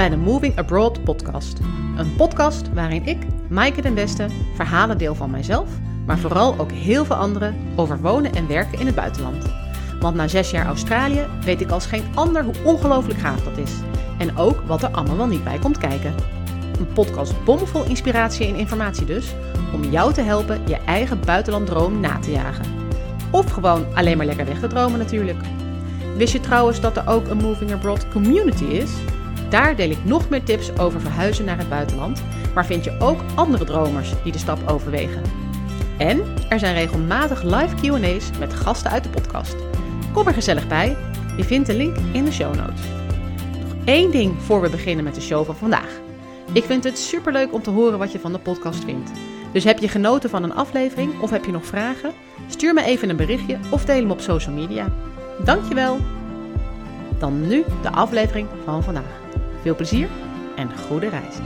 bij de Moving Abroad podcast. Een podcast waarin ik, Maaike den Beste, verhalen deel van mijzelf, maar vooral ook heel veel anderen over wonen en werken in het buitenland. Want na zes jaar Australië weet ik als geen ander hoe ongelooflijk gaaf dat is. En ook wat er allemaal wel niet bij komt kijken. Een podcast bomvol inspiratie en informatie dus, om jou te helpen je eigen buitenlanddroom na te jagen. Of gewoon alleen maar lekker weg te dromen natuurlijk. Wist je trouwens dat er ook een Moving Abroad community is? Daar deel ik nog meer tips over verhuizen naar het buitenland, maar vind je ook andere dromers die de stap overwegen. En er zijn regelmatig live QA's met gasten uit de podcast. Kom er gezellig bij. Je vindt de link in de show notes. Nog één ding voor we beginnen met de show van vandaag. Ik vind het superleuk om te horen wat je van de podcast vindt. Dus heb je genoten van een aflevering of heb je nog vragen? Stuur me even een berichtje of deel hem op social media. Dankjewel! Dan nu de aflevering van vandaag. Veel plezier en goede reis.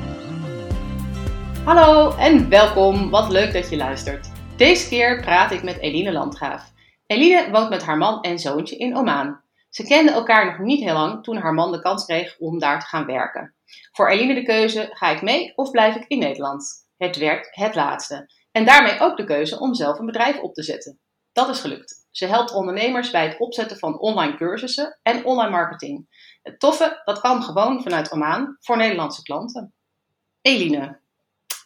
Hallo en welkom. Wat leuk dat je luistert. Deze keer praat ik met Eline Landgraaf. Eline woont met haar man en zoontje in Oman. Ze kenden elkaar nog niet heel lang toen haar man de kans kreeg om daar te gaan werken. Voor Eline de keuze: ga ik mee of blijf ik in Nederland? Het werd het laatste. En daarmee ook de keuze om zelf een bedrijf op te zetten. Dat is gelukt. Ze helpt ondernemers bij het opzetten van online cursussen en online marketing. Het toffe, dat kan gewoon vanuit Oman voor Nederlandse klanten. Eline,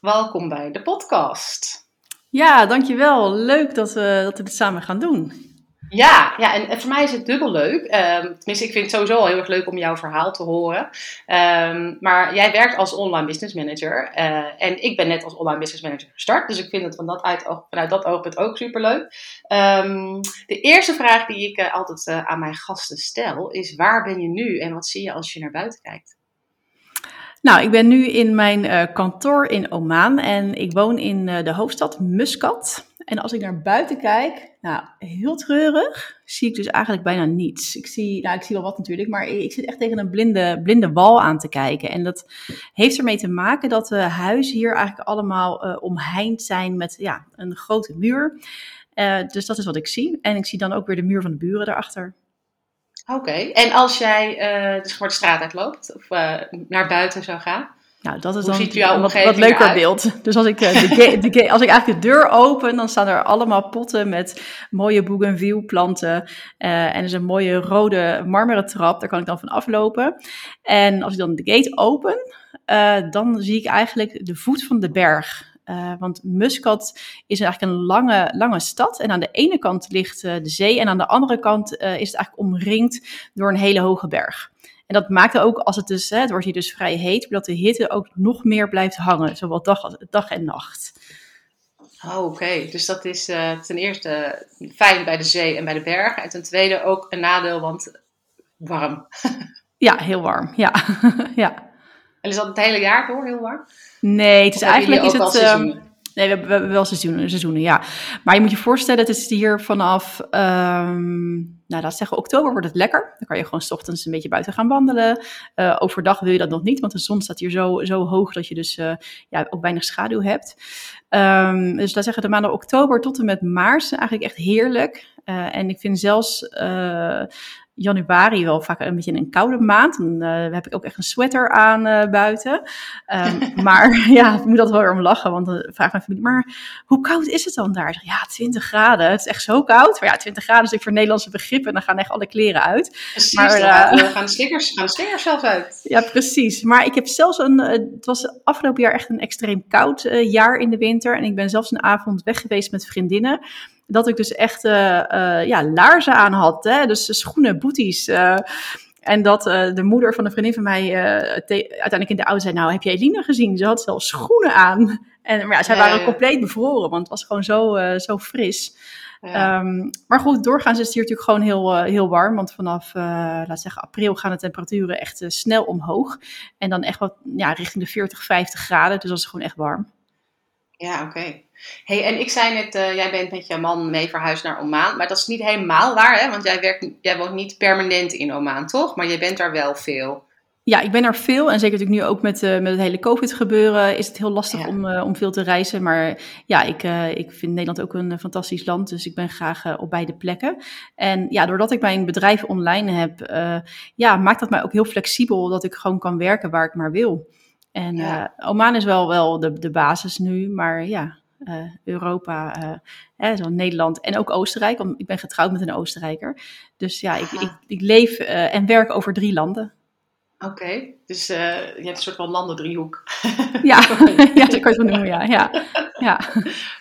welkom bij de podcast. Ja, dankjewel. Leuk dat we, dat we dit samen gaan doen. Ja, ja en, voor mij is het dubbel leuk. Um, tenminste, ik vind het sowieso al heel erg leuk om jouw verhaal te horen. Um, maar jij werkt als online business manager. Uh, en ik ben net als online business manager gestart. Dus ik vind het van dat uit, vanuit dat oogpunt ook super leuk. Um, de eerste vraag die ik uh, altijd uh, aan mijn gasten stel is: waar ben je nu en wat zie je als je naar buiten kijkt? Nou, ik ben nu in mijn kantoor in Oman en ik woon in de hoofdstad Muscat. En als ik naar buiten kijk, nou, heel treurig, zie ik dus eigenlijk bijna niets. Ik zie, nou, ik zie wel wat natuurlijk, maar ik zit echt tegen een blinde, blinde wal aan te kijken. En dat heeft ermee te maken dat de huizen hier eigenlijk allemaal uh, omheind zijn met ja, een grote muur. dus dat is wat ik zie. En ik zie dan ook weer de muur van de buren daarachter. Oké, en als jij uh, dus voor de straat uitloopt of naar buiten zou gaan? Nou, dat is dan ziet wat, wat leuker uit? beeld. Dus als ik, uh, de de als ik eigenlijk de deur open, dan staan er allemaal potten met mooie bougainville planten. en er is een mooie rode marmeren trap, daar kan ik dan van aflopen. En als ik dan de gate open, dan zie ik eigenlijk de voet van de berg. Uh, want Muscat is eigenlijk een lange, lange stad. En aan de ene kant ligt de zee en aan de andere kant is het eigenlijk omringd door een hele hoge berg. En dat maakt ook, als het dus, hè, het wordt hier dus vrij heet, dat de hitte ook nog meer blijft hangen, zowel dag, als, dag en nacht. Oh, Oké, okay. dus dat is ten eerste fijn bij de zee en bij de bergen. En ten tweede ook een nadeel, want warm. ja, heel warm, ja. ja. En is dat het hele jaar door heel warm? Nee, het is eigenlijk is het. Nee, we hebben, we hebben, wel seizoenen, seizoenen, ja. Maar je moet je voorstellen, het is hier vanaf, um, nou laat zeggen, oktober wordt het lekker. Dan kan je gewoon s ochtends een beetje buiten gaan wandelen. Uh, overdag wil je dat nog niet, want de zon staat hier zo, zo hoog dat je dus uh, ja, ook weinig schaduw hebt. Um, dus laat zeggen, de maanden oktober tot en met maart zijn eigenlijk echt heerlijk. Uh, en ik vind zelfs januari wel vaak een beetje een koude maand. Dan uh, heb ik ook echt een sweater aan uh, buiten. Um, maar ja, ik moet dat wel weer om lachen, want dan vraagt mijn familie, maar hoe koud is het dan daar? Ja, 20 graden. Het is echt zo koud. Maar ja, 20 graden is voor Nederlandse begrippen. Dan gaan echt alle kleren uit. Precies, maar, uh, gaan de slikkers, gaan de slikkers zelf uit. Ja, precies. Maar ik heb zelfs een, het was afgelopen jaar echt een extreem koud jaar in de winter. En ik ben zelfs een avond weg geweest met vriendinnen dat ik dus echt uh, uh, ja, laarzen aan had. Hè? Dus schoenen, booties. Uh, en dat de moeder van een vriendin van mij uiteindelijk in de auto zei... Nou, heb je Eline gezien? Ze had zelfs schoenen aan. En maar ja, zij waren compleet bevroren, want het was gewoon zo, zo fris. Ja. Um, maar goed, doorgaans is het hier natuurlijk gewoon heel, heel warm. Want vanaf, laat zeggen, april gaan de temperaturen echt snel omhoog. En dan echt wat ja, richting de 40, 50 graden. Dus dat is gewoon echt warm. Ja, oké. Okay. Hey, en ik zei net, uh, jij bent met je man mee verhuisd naar Oman. Maar dat is niet helemaal waar, hè? Want jij, werkt, jij woont niet permanent in Oman, toch? Maar je bent daar wel veel. Ja, ik ben er veel. En zeker natuurlijk nu ook met, uh, met het hele COVID gebeuren, is het heel lastig om, uh, om veel te reizen. Maar ja, ik, uh, ik vind Nederland ook een fantastisch land. Dus ik ben graag op beide plekken. En ja, doordat ik mijn bedrijf online heb, ja, maakt dat mij ook heel flexibel. Dat ik gewoon kan werken waar ik maar wil. En ja. Oman is wel, wel de, de basis nu. Maar ja, Europa, eh, zoals Nederland en ook Oostenrijk. Want ik ben getrouwd met een Oostenrijker. Dus ja, ik, ik, ik leef en werk over drie landen. Oké, dus je hebt een soort van landendriehoek. Ja, ja dat kan je het noemen, ja. ja. ja.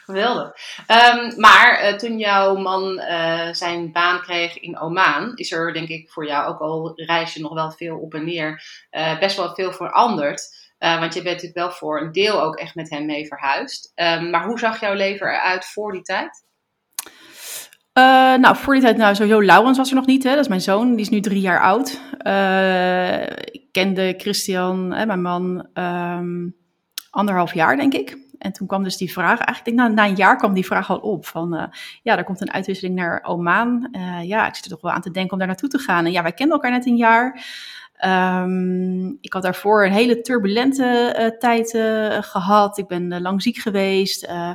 Geweldig. Um, maar toen jouw man zijn baan kreeg in Oman, is er denk ik voor jou ook al reis je nog wel veel op en neer, best wel veel veranderd. Want je bent natuurlijk wel voor een deel ook echt met hem mee verhuisd. Um, maar hoe zag jouw leven eruit voor die tijd? Uh, nou, voor die tijd, nou, sowieso Laurens was er nog niet. Hè? Dat is mijn zoon, die is nu drie jaar oud. Uh, ik kende Christian, hè, mijn man, um, anderhalf jaar, denk ik. En toen kwam dus die vraag, eigenlijk denk nou, na een jaar kwam die vraag al op. Van, ja, er komt een uitwisseling naar Oman. ja, ik zit er toch wel aan te denken om daar naartoe te gaan. En ja, wij kenden elkaar net een jaar. Um, ik had daarvoor een hele turbulente tijd gehad. Ik ben lang ziek geweest. Uh,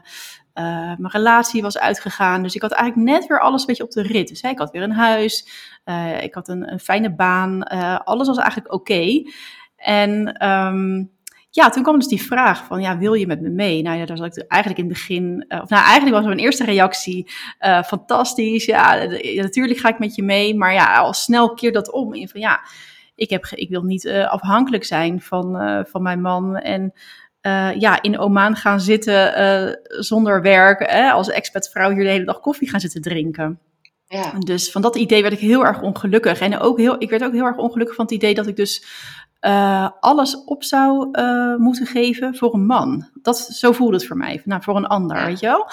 mijn relatie was uitgegaan. Dus ik had eigenlijk net weer alles een beetje op de rit. Dus hè, ik had weer een huis. Uh, ik had een, een fijne baan. Uh, alles was eigenlijk oké. En um, ja, toen kwam dus die vraag van, ja, wil je met me mee? Nou ja, daar zat ik eigenlijk in het begin, of nou eigenlijk was mijn eerste reactie, fantastisch, ja, natuurlijk ga ik met je mee. Maar ja, al snel keer dat om in van, ja, ik, heb, ik wil niet afhankelijk zijn van, van mijn man en uh, ja, in Oman gaan zitten zonder werk, hè, als expatvrouw hier de hele dag koffie gaan zitten drinken. Ja. Dus van dat idee werd ik heel erg ongelukkig. En ook heel, ik werd ook heel erg ongelukkig van het idee dat ik dus uh, alles op zou moeten geven voor een man. Dat, zo voelde het voor mij, nou, voor een ander, ja. weet je wel.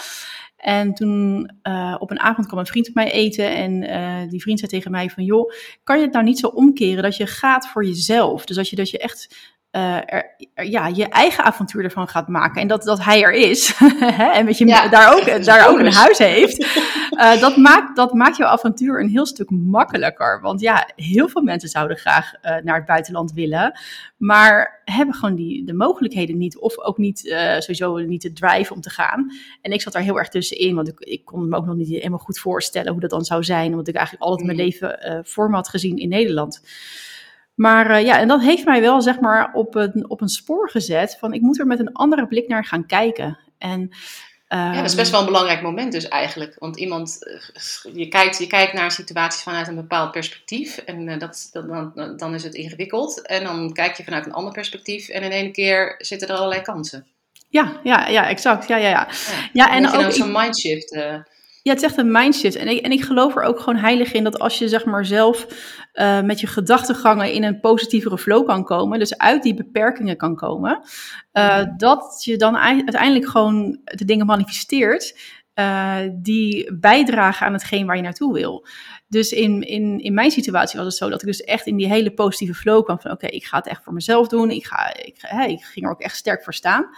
En toen uh, op een avond kwam een vriend met mij eten en uh, die vriend zei tegen mij van joh, kan je het nou niet zo omkeren dat je gaat voor jezelf? Dus dat je, dat je echt uh, er, ja, je eigen avontuur ervan gaat maken. En dat, dat hij er is. en dat je ja, daar ook, daar ook een huis heeft. Uh, dat, maakt, dat maakt jouw avontuur een heel stuk makkelijker. Want ja, heel veel mensen zouden graag uh, naar het buitenland willen. Maar hebben gewoon die, de mogelijkheden niet. Of ook niet, sowieso niet de drive om te gaan. En ik zat daar heel erg tussenin. Want ik, ik kon me ook nog niet helemaal goed voorstellen hoe dat dan zou zijn. Omdat ik eigenlijk altijd mijn leven voor me had gezien in Nederland. Maar uh, ja, en dat heeft mij wel zeg maar op een, op een spoor gezet van ik moet er met een andere blik naar gaan kijken. En, um, ja, dat is best wel een belangrijk moment dus eigenlijk. Want iemand, eh, je kijkt, je kijkt naar een situatie vanuit een bepaald perspectief en uh, dat, dat, dan, dan is het ingewikkeld. En dan kijk je vanuit een ander perspectief en in één keer zitten er allerlei kansen. Ja, ja, ja, exact. Ja, ja, ja. ja, ja en ook zo'n mindshift... Uh, ja, het is echt een mindshift. En ik, en ik geloof er ook gewoon heilig in dat als je zeg maar zelf uh, met je gedachtegangen in een positievere flow kan komen, dus uit die beperkingen kan komen, uh, dat je dan uiteindelijk gewoon de dingen manifesteert uh, die bijdragen aan hetgeen waar je naartoe wil. Dus in, in, in mijn situatie was het zo dat ik dus echt in die hele positieve flow kwam van oké, okay, ik ga het echt voor mezelf doen. Ik, ga, ik, ik ging er ook echt sterk voor staan.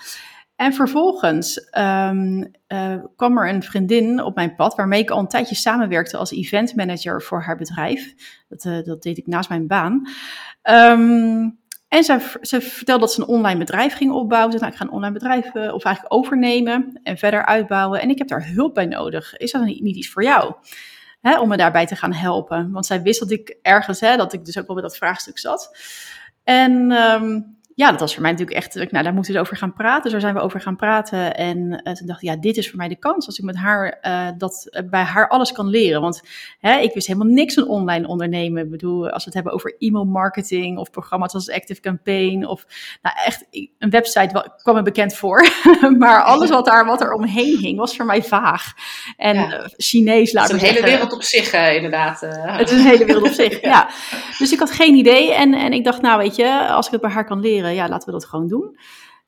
En vervolgens um, uh, kwam er een vriendin op mijn pad waarmee ik al een tijdje samenwerkte als eventmanager voor haar bedrijf. Dat, uh, dat deed ik naast mijn baan. Um, en ze, ze vertelde dat ze een online bedrijf ging opbouwen. Ze zei, nou, ik ga een online bedrijf uh, of eigenlijk overnemen en verder uitbouwen. En ik heb daar hulp bij nodig. Is dat niet, iets voor jou? Hè, om me daarbij te gaan helpen. Want zij wist dat ik ergens, hè, dat ik dus ook wel met dat vraagstuk zat. En um, ja, dat was voor mij natuurlijk echt, nou daar moeten we over gaan praten. Dus daar zijn we over gaan praten. En uh, toen dacht ik, ja, dit is voor mij de kans. Als ik met haar, uh, dat uh, bij haar alles kan leren. Want hè, ik wist helemaal niks van online ondernemen. Ik bedoel, als we het hebben over e-mail marketing of programma's als Active Campaign. Of nou echt, een website kwam me bekend voor. maar alles wat, daar, wat er omheen hing, was voor mij vaag. En ja. Chinees, laat Het is een hele wereld op zich, inderdaad. Het is een hele wereld op zich, ja. Dus ik had geen idee. En, en ik dacht, nou weet je, als ik het bij haar kan leren ja, laten we dat gewoon doen.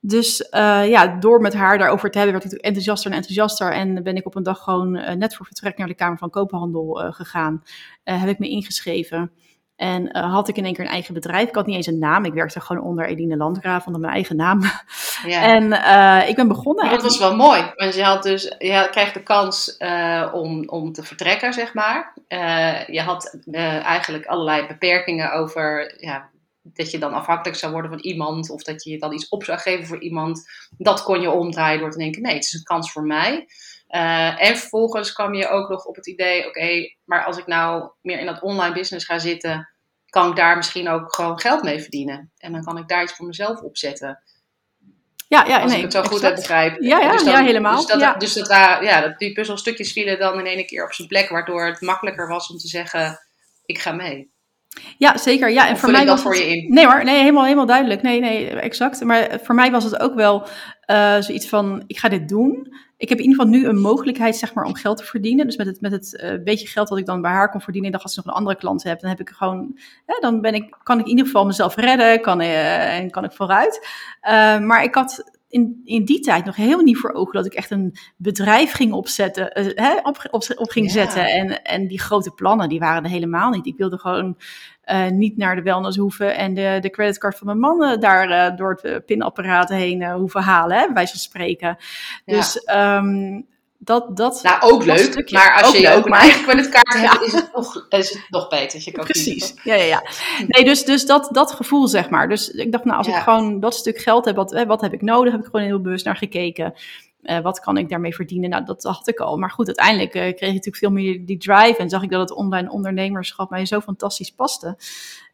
Dus uh, ja, door met haar daarover te hebben, werd ik enthousiaster en enthousiaster. En ben ik op een dag gewoon uh, net voor vertrek naar de Kamer van Koophandel gegaan. heb ik me ingeschreven. En had ik in één keer een eigen bedrijf. Ik had niet eens een naam. Ik werkte gewoon onder Eline Landgraaf, onder mijn eigen naam. Ja. en ik ben begonnen. Maar dat was wel mooi. Want je had dus, je krijgt de kans om, om te vertrekken, zeg maar. je had eigenlijk allerlei beperkingen over ja, dat je dan afhankelijk zou worden van iemand of dat je dan iets op zou geven voor iemand. Dat kon je omdraaien door te denken: nee, het is een kans voor mij. Uh, en vervolgens kwam je ook nog op het idee: oké, maar als ik nou meer in dat online business ga zitten, kan ik daar misschien ook gewoon geld mee verdienen. En dan kan ik daar iets voor mezelf opzetten. Ja, ja, als nee, ik het zo goed heb begrijp. Ja, ja, dus dan, ja helemaal. Dus, dat, ja. dus dat, ja, dat die puzzelstukjes vielen dan in één keer op zijn plek, waardoor het makkelijker was om te zeggen: ik ga mee. Ja, zeker. Ja, en Of voor mij ik dat was voor het- je in? Nee hoor, nee, helemaal, helemaal duidelijk. Nee, nee, exact. Maar voor mij was het ook wel eh, zoiets van, ik ga dit doen. Ik heb in ieder geval nu een mogelijkheid, zeg maar, om geld te verdienen. Dus met het, met het eh, beetje geld dat ik dan bij haar kon verdienen, en dan als ik nog een andere klant heb, dan heb ik gewoon, hè, dan ben ik, kan ik in ieder geval mezelf redden, kan, eh, en kan ik vooruit. Eh, maar ik had in, in die tijd nog helemaal niet voor ogen dat ik echt een bedrijf ging opzetten, eh, hè, op, op, op ging zetten. En, en die grote plannen, die waren er helemaal niet. Ik wilde gewoon eh, niet naar de wellness hoeven en de, de creditcard van mijn man eh, daar door het pinapparaat heen hoeven halen, hè, bij spreken. Ja. Dus ehm, dat, dat Nou, ook leuk. stukje. Maar als Ook je leuk, ook een maar- eigen creditcard hebt, is, het nog, is het nog beter. Je kan Precies, ja, ja, ja. Nee, dus, dus dat, dat gevoel, zeg maar. Dus ik dacht, nou, als Ja. ik gewoon dat stuk geld heb, wat, wat heb ik nodig? Heb ik gewoon heel bewust naar gekeken. Eh, wat kan ik daarmee verdienen? Nou, dat had ik al. Maar goed, uiteindelijk eh, kreeg ik natuurlijk veel meer die drive. En zag ik dat het online ondernemerschap mij zo fantastisch paste.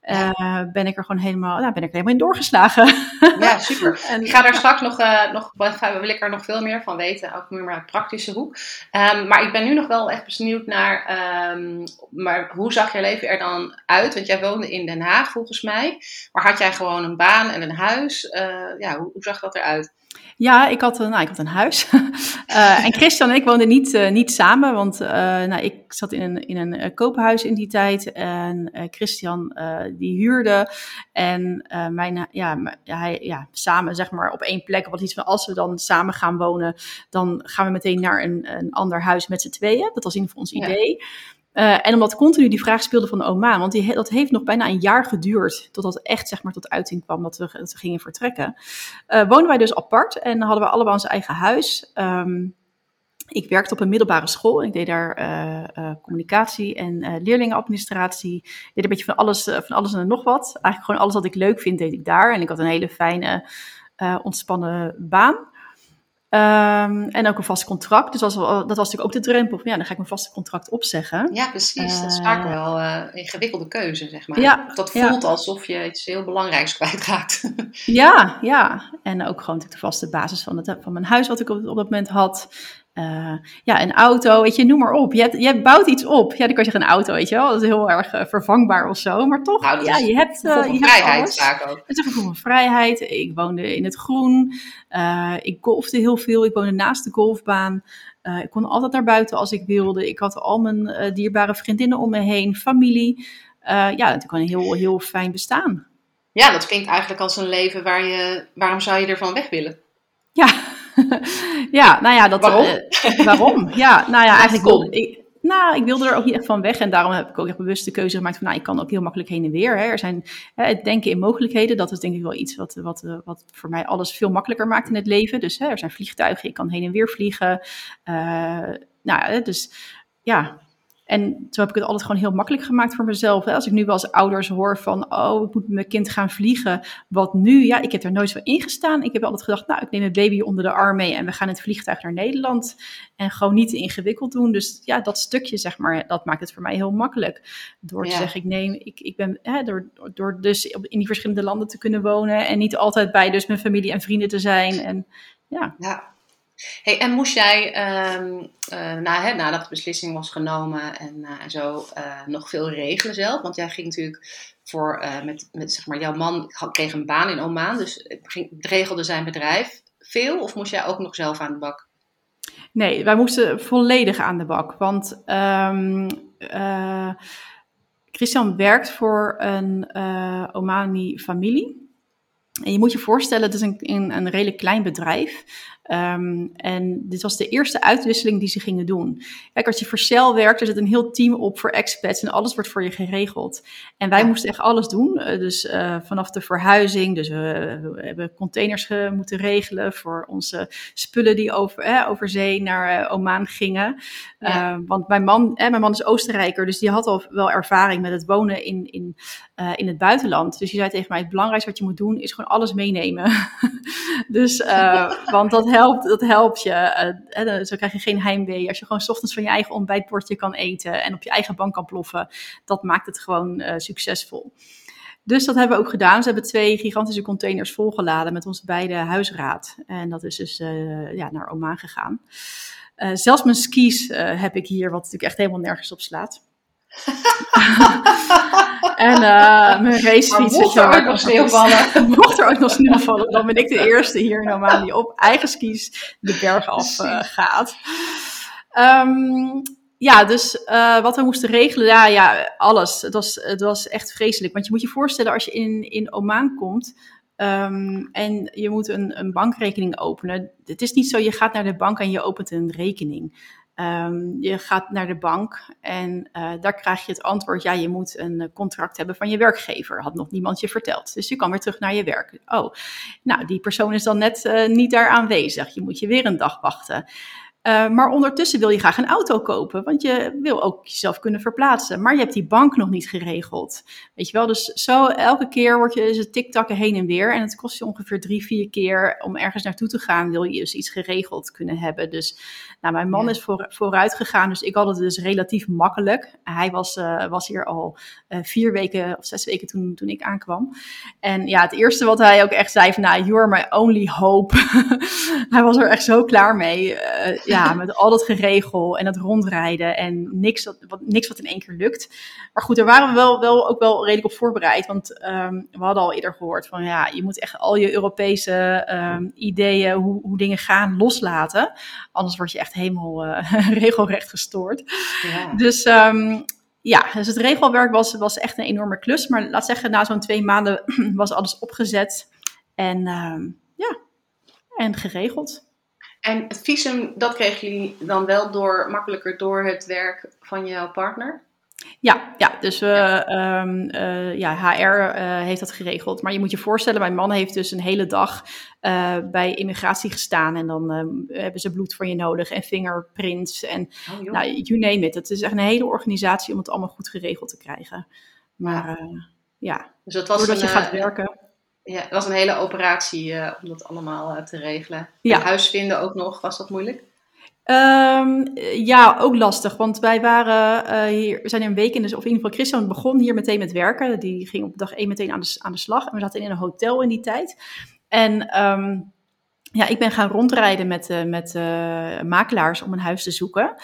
Eh, ben ik er gewoon helemaal, nou, ben ik er helemaal in doorgeslagen. Ja, super. En- Ik ga daar straks nog, eh, nog wil ik er nog veel meer van weten, ook meer uit praktische hoek. Ehm, maar ik ben nu nog wel echt benieuwd naar, ehm, maar hoe zag je leven er dan uit? Want jij woonde in Den Haag volgens mij, maar had jij gewoon een baan en een huis? Eh, ja, hoe, hoe zag dat eruit? Ja, ik had, een- nou, ik had een huis. Eh, en Christian en ik woonden niet, eh, niet samen, want eh, nou, ik zat in een, in een koophuis in die tijd. En Christian die huurde. En mijn, ja, hij, ja, samen zeg maar op één plek. Wat iets van als we dan samen gaan wonen, dan gaan we meteen naar een, een ander huis met z'n tweeën. Dat was in ieder geval ons Ja. idee. Eh, en omdat continu die vraag speelde van oma, want die, dat heeft nog bijna een jaar geduurd totdat echt zeg maar, tot uiting kwam dat we, gingen vertrekken. Eh woonden wij dus apart en hadden we allebei ons eigen huis. Ehm, ik werkte op een middelbare school. Ik deed daar eh, communicatie en leerlingenadministratie. Ik deed een beetje van alles, van alles en nog wat. Eigenlijk gewoon alles wat ik leuk vind, deed ik daar. En ik had een hele fijne, ontspannen baan. Ehm, en ook een vast contract. Dus dat was, wel- dat was natuurlijk ook de drempel. Van, ja, dan ga ik mijn vaste contract opzeggen. Ja, precies. dat is Eh, vaak wel eh, een ingewikkelde keuze, zeg maar. Ja, dat ja. voelt alsof je iets heel belangrijks kwijtraakt. Ja, ja. En ook gewoon natuurlijk de vaste basis van, het, van mijn huis wat ik op, op dat moment had. Eh, ja, een auto, weet je, noem maar op. Je, hebt, je bouwt iets op. Ja, dan kan je zeggen een auto, weet je wel. Dat is heel erg eh, vervangbaar of zo. Maar toch, Nou, dat ja, is je hebt, Een eh, je hebt vrijheid alles. vaak ook. Het is een gevoel van vrijheid. Ik woonde in het groen. Ik golfde heel veel. Ik woonde naast de golfbaan. Ik kon altijd naar buiten als ik wilde. Ik had al mijn dierbare vriendinnen om me heen, familie. Ja, natuurlijk een heel, heel fijn bestaan. Ja, dat klinkt eigenlijk als een leven waar je... Waarom zou je ervan weg willen? Ja, ja nou ja, dat... Waarom? eh, waarom? Ja, nou ja, eigenlijk ik... Nou, ik wilde er ook niet echt van weg. En daarom heb ik ook echt bewust de keuze gemaakt van... Nou, ik kan ook heel makkelijk heen en weer. Hè. Er zijn hè, het denken in mogelijkheden. Dat is denk ik wel iets wat, wat, eh, wat voor mij alles veel makkelijker maakt in het leven. Dus hè, er zijn vliegtuigen, ik kan heen en weer vliegen. Eh, nou, ja, dus ja... En zo heb ik het altijd gewoon heel makkelijk gemaakt voor mezelf. Als ik nu wel als ouders hoor van, oh, ik moet mijn kind gaan vliegen. Wat nu? Ja, ik heb er nooit zo in gestaan. Ik heb altijd gedacht, nou, ik neem mijn baby onder de arm mee en we gaan in het vliegtuig naar Nederland. En gewoon niet te ingewikkeld doen. Dus ja, dat stukje, zeg maar, dat maakt het voor mij heel makkelijk. Door te Ja. zeggen, ik neem, ik, ik ben, hè, door, door dus in die verschillende landen te kunnen wonen. En niet altijd bij dus mijn familie en vrienden te zijn. En ja, Ja. Hey, en moest jij, ehm, eh, na, hè, nadat de beslissing was genomen en, eh, zo, eh, nog veel regelen zelf? Want jij ging natuurlijk voor, met, met zeg maar, jouw man kreeg een baan in Oman, dus ging, regelde zijn bedrijf veel? Of moest jij ook nog zelf aan de bak? Nee, wij moesten volledig aan de bak. Want ehm, eh, Christian werkt voor een Omani familie. En je moet je voorstellen, het is een, een redelijk klein bedrijf. Ehm, en dit was de eerste uitwisseling die ze gingen doen. Kijk, als je voor Shell werkt, er zit een heel team op voor expats en alles wordt voor je geregeld. En wij moesten echt alles doen. Eh, dus uh, vanaf de verhuizing, dus we, we hebben containers moeten regelen voor onze spullen die over, eh, over zee naar Oman gingen. Ja. Uh, want mijn man, mijn man is Oostenrijker, dus die had al wel ervaring met het wonen in, in, in het buitenland. Dus die zei tegen mij, het belangrijkste wat je moet doen is gewoon alles meenemen. dus, want dat helpt, dat helpt je. zo krijg je geen heimwee. Als je gewoon s ochtends van je eigen ontbijtbordje kan eten en op je eigen bank kan ploffen, dat maakt het gewoon succesvol. Dus dat hebben we ook gedaan. Ze hebben twee gigantische containers volgeladen met onze beide huisraad. En dat is dus ja, naar Oman gegaan. Zelfs mijn skis heb ik hier, wat natuurlijk echt helemaal nergens op slaat. en mijn racefiets. Mocht er ook nog sneeuw vallen. mocht er ook nog sneeuw vallen, dan ben ik de eerste hier in Oman die op eigen skis de bergen af gaat. Um, ja, dus uh, wat we moesten regelen, ja, ja alles. Het was, het was echt vreselijk. Want je moet je voorstellen, als je in, in Oman komt um, en je moet een, een bankrekening openen. Het is niet zo, je gaat naar de bank en je opent een rekening. Um, je gaat naar de bank en uh, daar krijg je het antwoord: ja, je moet een contract hebben van je werkgever. Had nog niemand je verteld. Dus je kan weer terug naar je werk. Oh, nou, die persoon is dan net uh, niet daar aanwezig. Je moet je weer een dag wachten. Uh, maar ondertussen wil je graag een auto kopen, want je wil ook jezelf kunnen verplaatsen. Maar je hebt die bank nog niet geregeld. Weet je wel, dus zo elke keer word je, het tiktakken heen en weer. En het kost je ongeveer drie, vier keer om ergens naartoe te gaan, wil je dus iets geregeld kunnen hebben. Dus nou, mijn man is voor, vooruit gegaan, dus ik had het dus relatief makkelijk. Hij was, uh, was hier al uh, vier weken of zes weken toen, toen ik aankwam. En ja, het eerste wat hij ook echt zei van, nou, you are my only hope. hij was er echt zo klaar mee ja, met al dat geregel en het rondrijden en niks wat, niks wat in één keer lukt. Maar goed, daar waren we wel, wel ook wel redelijk op voorbereid. Want um, we hadden al eerder gehoord van ja, je moet echt al je Europese um, ideeën, hoe, hoe dingen gaan, loslaten. Anders word je echt helemaal uh, regelrecht gestoord. Ja. Dus um, ja, dus het regelwerk was, was echt een enorme klus. Maar laat zeggen, na zo'n twee maanden was alles opgezet. En ja, en geregeld. En het visum, dat kregen jullie dan wel door, makkelijker door het werk van jouw partner? Ja, ja dus uh, ja. Um, uh, ja, HR uh, heeft dat geregeld. Maar je moet je voorstellen, mijn man heeft dus een hele dag bij immigratie gestaan. En dan hebben ze bloed van je nodig en fingerprints en oh, nou, you name it. Het is echt een hele organisatie om het allemaal goed geregeld te krijgen. Maar ja, dus dat was doordat een, je gaat werken. Ja, het was een hele operatie uh, om dat allemaal uh, te regelen. Ja. huis vinden ook nog, was dat moeilijk? Um, ja, ook lastig. Want wij waren uh, hier, we zijn een week in, dus, of in ieder geval Christian begon hier meteen met werken. Die ging op dag één meteen aan de, aan de slag. En we zaten in een hotel in die tijd. En um, ja, ik ben gaan rondrijden met, met makelaars om een huis te zoeken.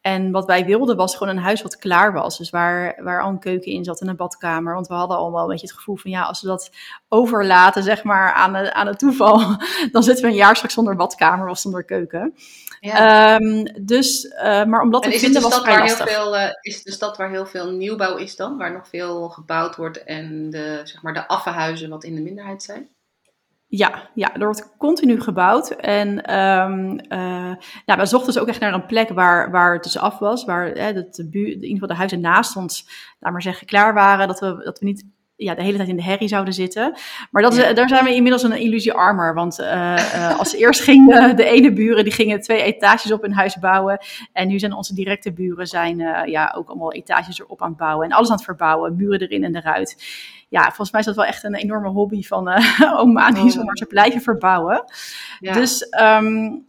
En wat wij wilden was gewoon een huis wat klaar was. Dus waar, waar al een keuken in zat en een badkamer. Want we hadden allemaal een beetje het gevoel van ja, als we dat overlaten zeg maar aan, de, aan het toeval. Dan zitten we een jaar straks zonder badkamer of zonder keuken. Ja. Um, dus, uh, maar omdat we vinden was heel veel, uh, Is het de stad waar heel veel nieuwbouw is dan? Waar nog veel gebouwd wordt en de, zeg maar, de affenhuizen wat in de minderheid zijn? Ja, ja, er wordt continu gebouwd. En um, uh, nou, we zochten dus ook echt naar een plek waar, waar het dus af was. Waar hè, dat de, buur, in ieder geval de huizen naast ons, laat maar zeggen, klaar waren. Dat we, dat we niet ja, de hele tijd in de herrie zouden zitten. Maar dat is, daar zijn we inmiddels een illusie armer. Want uh, uh, als eerst gingen de ene buren, die gingen twee etages op hun huis bouwen. En nu zijn onze directe buren zijn, uh, ja, ook allemaal etages erop aan het bouwen. En alles aan het verbouwen, muren erin en eruit ja, volgens mij is dat wel echt een enorme hobby van uh, Omanis oh. om maar te blijven verbouwen. Ja. Dus um,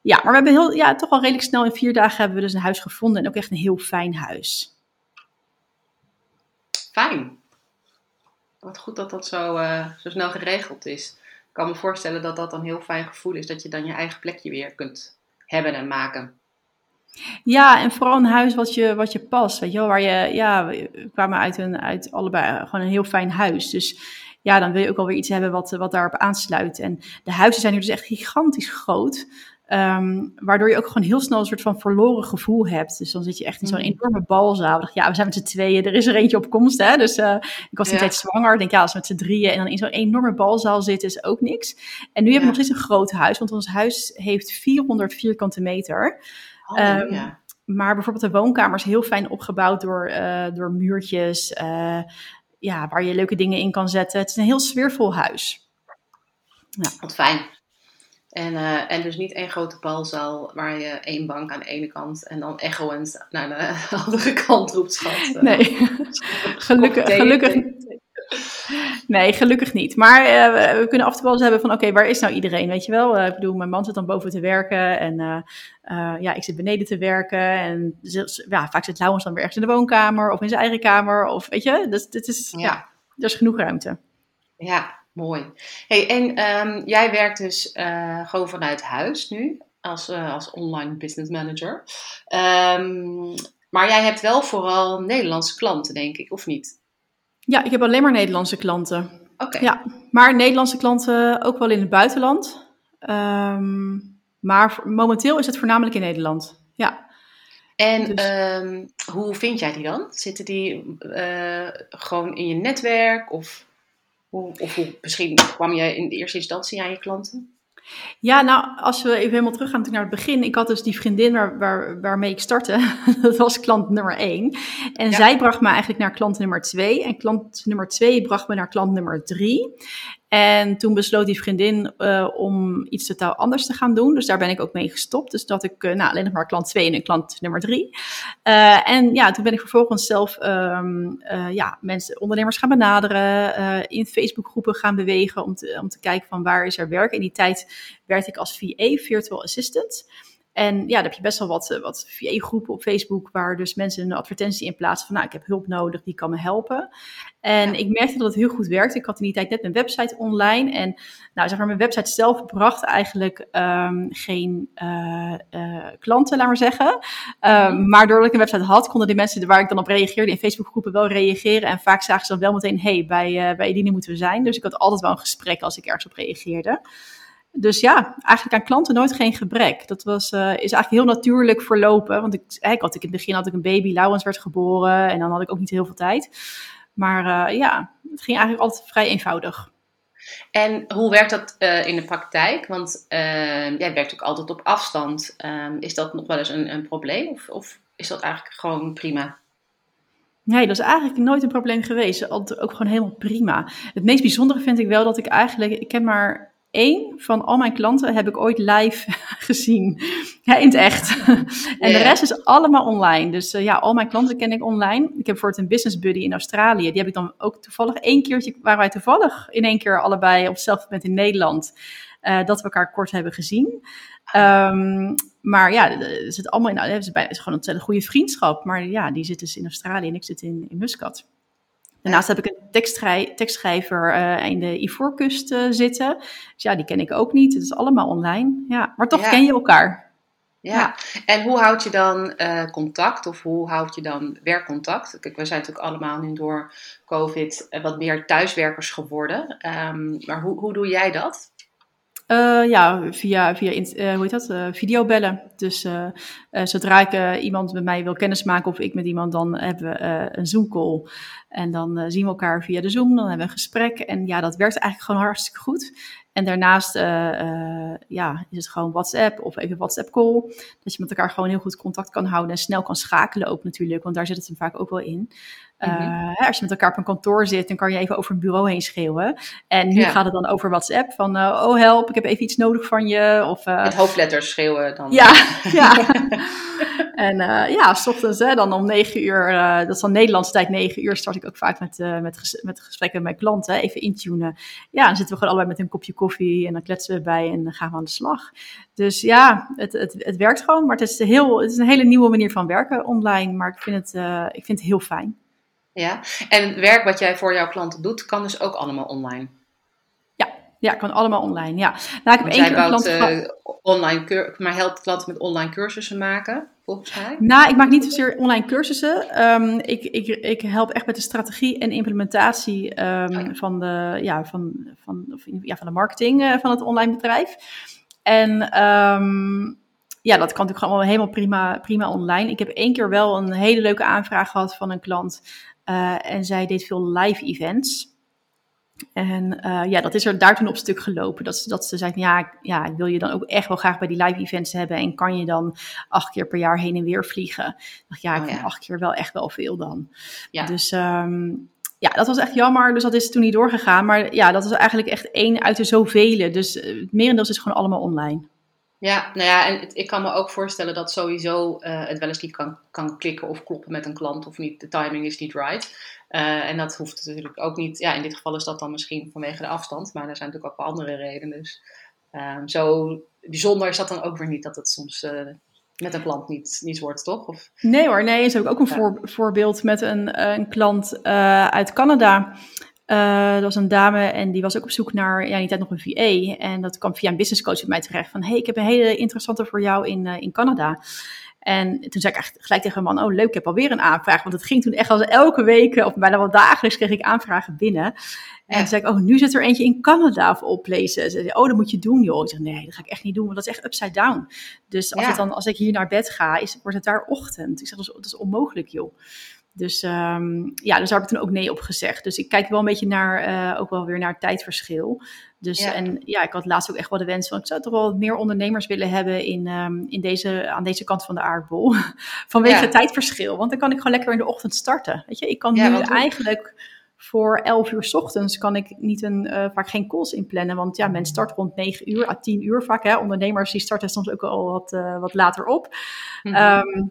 ja, maar we hebben heel, ja, toch al redelijk snel in vier dagen hebben we dus een huis gevonden en ook echt een heel fijn huis. Fijn. Wat goed dat dat zo, uh, zo snel geregeld is. Ik kan me voorstellen dat dat een heel fijn gevoel is, dat je dan je eigen plekje weer kunt hebben en maken. Ja, en vooral een huis wat je, wat je past, weet je wel, waar je, ja, we kwamen uit, een, uit allebei gewoon een heel fijn huis. Dus ja, dan wil je ook alweer iets hebben wat, wat daarop aansluit. En de huizen zijn nu dus echt gigantisch groot. Ehm, waardoor je ook gewoon heel snel een soort van verloren gevoel hebt. Dus dan zit je echt in zo'n mm. enorme balzaal. Ja, we zijn met z'n tweeën, er is er eentje op komst. Hè? Dus uh, ik was een tijd zwanger. Ik denk, ja, als we met z'n drieën en dan in zo'n enorme balzaal zitten, is ook niks. En nu hebben we nog steeds een groot huis, want ons huis heeft 400 vierkante meter. Oh, ehm, ja. Maar bijvoorbeeld de woonkamer is heel fijn opgebouwd door, uh, door muurtjes. Uh, ja, waar je leuke dingen in kan zetten. Het is een heel sfeervol huis. Ja. Wat fijn. En, uh, en dus niet één grote balzaal waar je één bank aan de ene kant en dan echoend naar de andere kant roept schat. Nee, gelukkig, gelukkig, Nee, gelukkig niet. Maar uh, we kunnen af en toe wel hebben van, oké, waar is nou iedereen, weet je wel? Uh, ik bedoel, mijn man zit dan boven te werken en uh, ja, ik zit beneden te werken. En ja, vaak zit Laurens dan weer ergens in de woonkamer of in zijn eigen kamer. Of weet je, dus dit is, ja, ja er is genoeg ruimte. Ja, mooi. Hey, en um, jij werkt dus gewoon vanuit huis nu als, als online business manager. Um, maar jij hebt wel vooral Nederlandse klanten, denk ik, of niet? Ja, ik heb alleen maar Nederlandse klanten. Oké. Ja, maar Nederlandse klanten ook wel in het buitenland. Um, maar momenteel is het voornamelijk in Nederland. Ja. En dus... um, hoe vind jij die dan? Zitten die uh, gewoon in je netwerk? Of, hoe, of hoe, misschien kwam je in de eerste instantie aan je klanten? Ja, nou, als we even helemaal teruggaan naar het begin. Ik had dus die vriendin waar, waar, waarmee ik startte. dat was klant nummer één. En zij bracht me eigenlijk naar klant nummer twee. En klant nummer twee bracht me naar klant nummer drie. En toen besloot die vriendin uh, om iets totaal anders te gaan doen. Dus daar ben ik ook mee gestopt. Dus dat ik uh, nou, alleen nog maar klant 2 en klant nummer 3. Uh, en ja, toen ben ik vervolgens zelf um, ja, mensen, ondernemers gaan benaderen. in Facebookgroepen gaan bewegen om te, om te kijken van waar is er werk. In die tijd werkte ik als VA, Virtual Assistant. En ja, dan heb je best wel wat, eh, wat VA-groepen op Facebook waar dus mensen een advertentie in plaatsen van, nou, ik heb hulp nodig, die kan me helpen. En ik merkte dat het heel goed werkte. Ik had in die tijd net een website online en nou, zeg maar, mijn website zelf bracht eigenlijk um, geen uh, uh, klanten, laat maar zeggen. Um, maar doordat ik een website had, konden die mensen waar ik dan op reageerde in Facebookgroepen wel reageren. En vaak zagen ze dan wel meteen, hey, bij, bij Edine moeten we zijn. Dus ik had altijd wel een gesprek als ik ergens op reageerde. Dus ja, eigenlijk aan klanten nooit geen gebrek. Dat was, uh, is eigenlijk heel natuurlijk verlopen. Want ik, ik had ik in het begin had ik een baby, Lauwens werd geboren en dan had ik ook niet heel veel tijd. Maar uh, ja, het ging eigenlijk altijd vrij eenvoudig. En hoe werkt dat uh, in de praktijk? Want jij werkt ook altijd op afstand. Ehm, is dat nog wel eens een, een probleem of, of is dat eigenlijk gewoon prima? Nee, dat is eigenlijk nooit een probleem geweest. Altijd ook gewoon helemaal prima. Het meest bijzondere vind ik wel dat ik eigenlijk, ik heb maar één van al mijn klanten heb ik ooit live gezien. Ja, in het echt. en de rest is allemaal online. Dus uh, ja, al mijn klanten ken ik online. Ik heb bijvoorbeeld een business buddy in Australië. Die heb ik dan ook toevallig één keertje, waar wij toevallig in één keer allebei op hetzelfde moment in Nederland, uh, dat we elkaar kort hebben gezien. Um, maar ja, het zit allemaal in, het is, het is gewoon een ontzettend goede vriendschap. Maar ja, die zit dus in Australië en ik zit in, in Muscat. Daarnaast heb ik een tekstschrijver uh, in de Ivoorkust uh, zitten. Dus ja, die ken ik ook niet. Het is allemaal online. Ja, maar toch ken je elkaar. Ja. ja. en hoe houd je dan uh, contact of hoe houd je dan werkcontact? Kijk, we zijn natuurlijk allemaal nu door COVID wat meer thuiswerkers geworden. Um, maar hoe, hoe doe jij dat? Uh, ja, via, via uh, hoe heet dat? Uh, videobellen. Dus zodra ik iemand met mij wil kennismaken of ik met iemand, dan hebben we een Zoom-call. En dan zien we elkaar via de Zoom, dan hebben we een gesprek. En ja, dat werkt eigenlijk gewoon hartstikke goed. En daarnaast ja, is het gewoon WhatsApp of even WhatsApp-call. Dat je met elkaar gewoon heel goed contact kan houden en snel kan schakelen ook natuurlijk, want daar zit het hem vaak ook wel in. Uh, als je met elkaar op een kantoor zit, dan kan je even over een bureau heen schreeuwen. En nu gaat het dan over WhatsApp van, uh, oh help, ik heb even iets nodig van je. Of, uh, met hoofdletters schreeuwen dan. Ja, ja. en ja, s ochtends hè, dan om negen uur, dat is dan Nederlandse tijd negen uur, start ik ook vaak met, met, ges met gesprekken met mijn klanten, even intunen. Ja, dan zitten we gewoon allebei met een kopje koffie en dan kletsen we bij en dan gaan we aan de slag. Dus ja, het, het, het werkt gewoon, maar het is, heel, het is een hele nieuwe manier van werken online, maar ik vind het, ik vind het heel fijn. Ja, en het werk wat jij voor jouw klanten doet, kan dus ook allemaal online? Ja, ja kan allemaal online, ja. Nou, ik heb één keer bouwt, uh, online maar helpt klanten met online cursussen maken, volgens mij? Nou, ik maak niet zozeer online cursussen. Um, ik, ik, ik help echt met de strategie en implementatie um, van, de, ja, van, van, ja, van de marketing uh, van het online bedrijf. En ehm, ja, dat kan natuurlijk gewoon helemaal prima, prima online. Ik heb één keer wel een hele leuke aanvraag gehad van een klant. En zij deed veel live events. En uh, ja, dat is er daar toen op stuk gelopen. Dat, dat ze zei, ja, ja, ik wil je dan ook echt wel graag bij die live events hebben. En kan je dan acht keer per jaar heen en weer vliegen? Ik dacht, ja, ik oh, vind acht keer wel echt wel veel dan. Ja. Dus um, ja, dat was echt jammer. Dus dat is toen niet doorgegaan. Maar ja, dat is eigenlijk echt één uit de zoveel. Dus uh, het merendeel is gewoon allemaal online. Ja, nou ja, en ik kan me ook voorstellen dat sowieso uh, het wel eens niet kan, kan klikken of kloppen met een klant of niet. De timing is niet right. Uh, en dat hoeft natuurlijk ook niet. Ja, in dit geval is dat dan misschien vanwege de afstand, maar er zijn natuurlijk ook wel andere redenen. Dus uh, zo bijzonder is dat dan ook weer niet dat het soms uh, met een klant niet, niet wordt, toch? Of... Nee hoor, nee. Is ook, ook een voor, voorbeeld met een, een klant uit Canada. Uh, dat was een dame en die was ook op zoek naar, ja, in die tijd nog een VA. En dat kwam via een business coach bij mij terecht. Van, hey, ik heb een hele interessante voor jou in, uh, in Canada. En toen zei ik echt gelijk tegen mijn man, oh leuk, ik heb alweer een aanvraag. Want het ging toen echt als elke week, of bijna wel dagelijks, kreeg ik aanvragen binnen. En toen zei ik, oh, nu zit er eentje in Canada of all places. Zei, oh, dat moet je doen, joh. Ik zeg, nee, dat ga ik echt niet doen, want dat is echt upside down. Dus als, het dan, als ik hier naar bed ga, is, wordt het daar ochtend. Ik zeg, dat is, dat is onmogelijk, joh. Dus um, ja, dus daar heb ik toen ook nee op gezegd. Dus ik kijk wel een beetje naar, uh, ook wel weer naar tijdverschil. Dus en ja, ik had laatst ook echt wel de wens van, ik zou toch wel meer ondernemers willen hebben in, um, in deze, aan deze kant van de aardbol. Vanwege het tijdverschil. Want dan kan ik gewoon lekker in de ochtend starten. Weet je, ik kan nu eigenlijk voor 11 uur s ochtends kan ik niet een, uh, vaak geen calls inplannen. Want ja, men start rond 9 uur à 10 uur vaak. Hè. Ondernemers die starten soms ook al wat, uh, wat later op. Mm -hmm. um,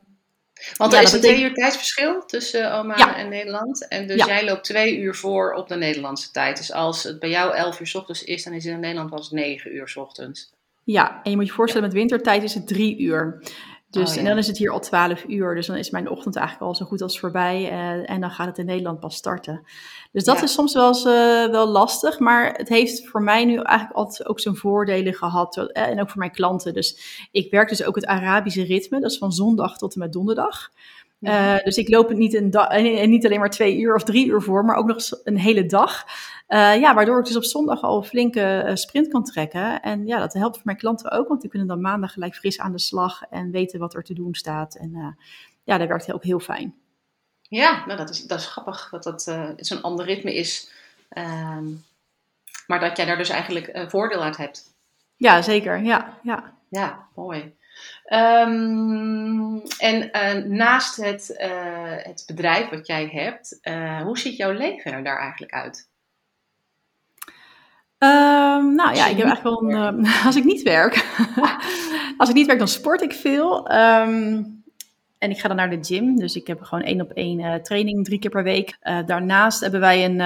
want er is een twee uur tijdsverschil tussen Oman en Nederland. En dus jij loopt twee uur voor op de Nederlandse tijd. Dus als het bij jou elf uur s ochtends is, dan is het in Nederland pas negen uur s ochtends. Ja, en je moet je voorstellen, met wintertijd is het drie uur. Dus, oh, En dan is het hier al 12 uur. Dus dan is mijn ochtend eigenlijk al zo goed als voorbij. Uh, en dan gaat het in Nederland pas starten. Dus dat ja. is soms wel, eens, uh, wel lastig. Maar het heeft voor mij nu eigenlijk altijd ook zijn voordelen gehad. Uh, en ook voor mijn klanten. Dus ik werk dus ook het Arabische ritme. Dat is van zondag tot en met donderdag. Uh, dus ik loop het niet, een en niet alleen maar twee uur of drie uur voor, maar ook nog eens een hele dag. Uh, ja, waardoor ik dus op zondag al een flinke sprint kan trekken. En ja, dat helpt voor mijn klanten ook, want die kunnen dan maandag gelijk fris aan de slag en weten wat er te doen staat. En ja, dat werkt ook heel fijn. Ja, nou dat, is, dat is grappig dat dat zo'n ander ritme is. Ehm, maar dat jij daar dus eigenlijk voordeel uit hebt. Ja, zeker. Ja, ja. ja mooi. Um, en uh, naast het, uh, het bedrijf wat jij hebt, uh, hoe ziet jouw leven er daar eigenlijk uit? Um, nou ja, ik heb eigenlijk wel een. als ik niet werk, als ik niet werk, dan sport ik veel. Um, en ik ga dan naar de gym. Dus ik heb gewoon één op één training drie keer per week. daarnaast hebben wij een,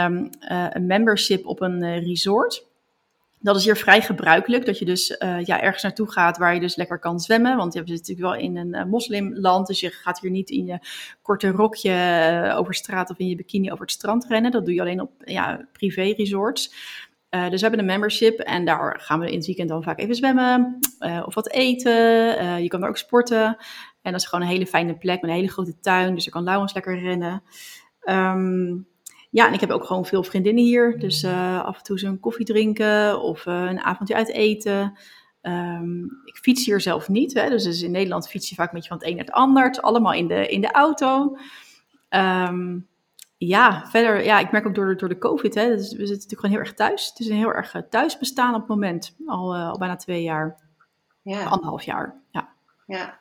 een membership op een resort. Dat is hier vrij gebruikelijk, dat je dus uh, ja, ergens naartoe gaat waar je dus lekker kan zwemmen. Want je zit natuurlijk wel in een uh, moslimland, dus je gaat hier niet in je korte rokje uh, over straat of in je bikini over het strand rennen. Dat doe je alleen op ja, privé resorts. dus we hebben een membership en daar gaan we in het weekend dan vaak even zwemmen of wat eten. je kan daar ook sporten. En dat is gewoon een hele fijne plek met een hele grote tuin, dus er kan Laurens lekker rennen. Um, ja, en ik heb ook gewoon veel vriendinnen hier. Dus uh, af en toe een koffie drinken of uh, een avondje uit eten. Um, ik fiets hier zelf niet. Hè, dus, dus in Nederland fiets je vaak een beetje van het een naar het ander. Het allemaal in de, in de auto. Um, ja, verder, ja, ik merk ook door, door de COVID, hè, dus we zitten natuurlijk gewoon heel erg thuis. Het is een heel erg thuis bestaan op het moment, al, uh, al bijna twee jaar, ja. anderhalf jaar. Ja. ja,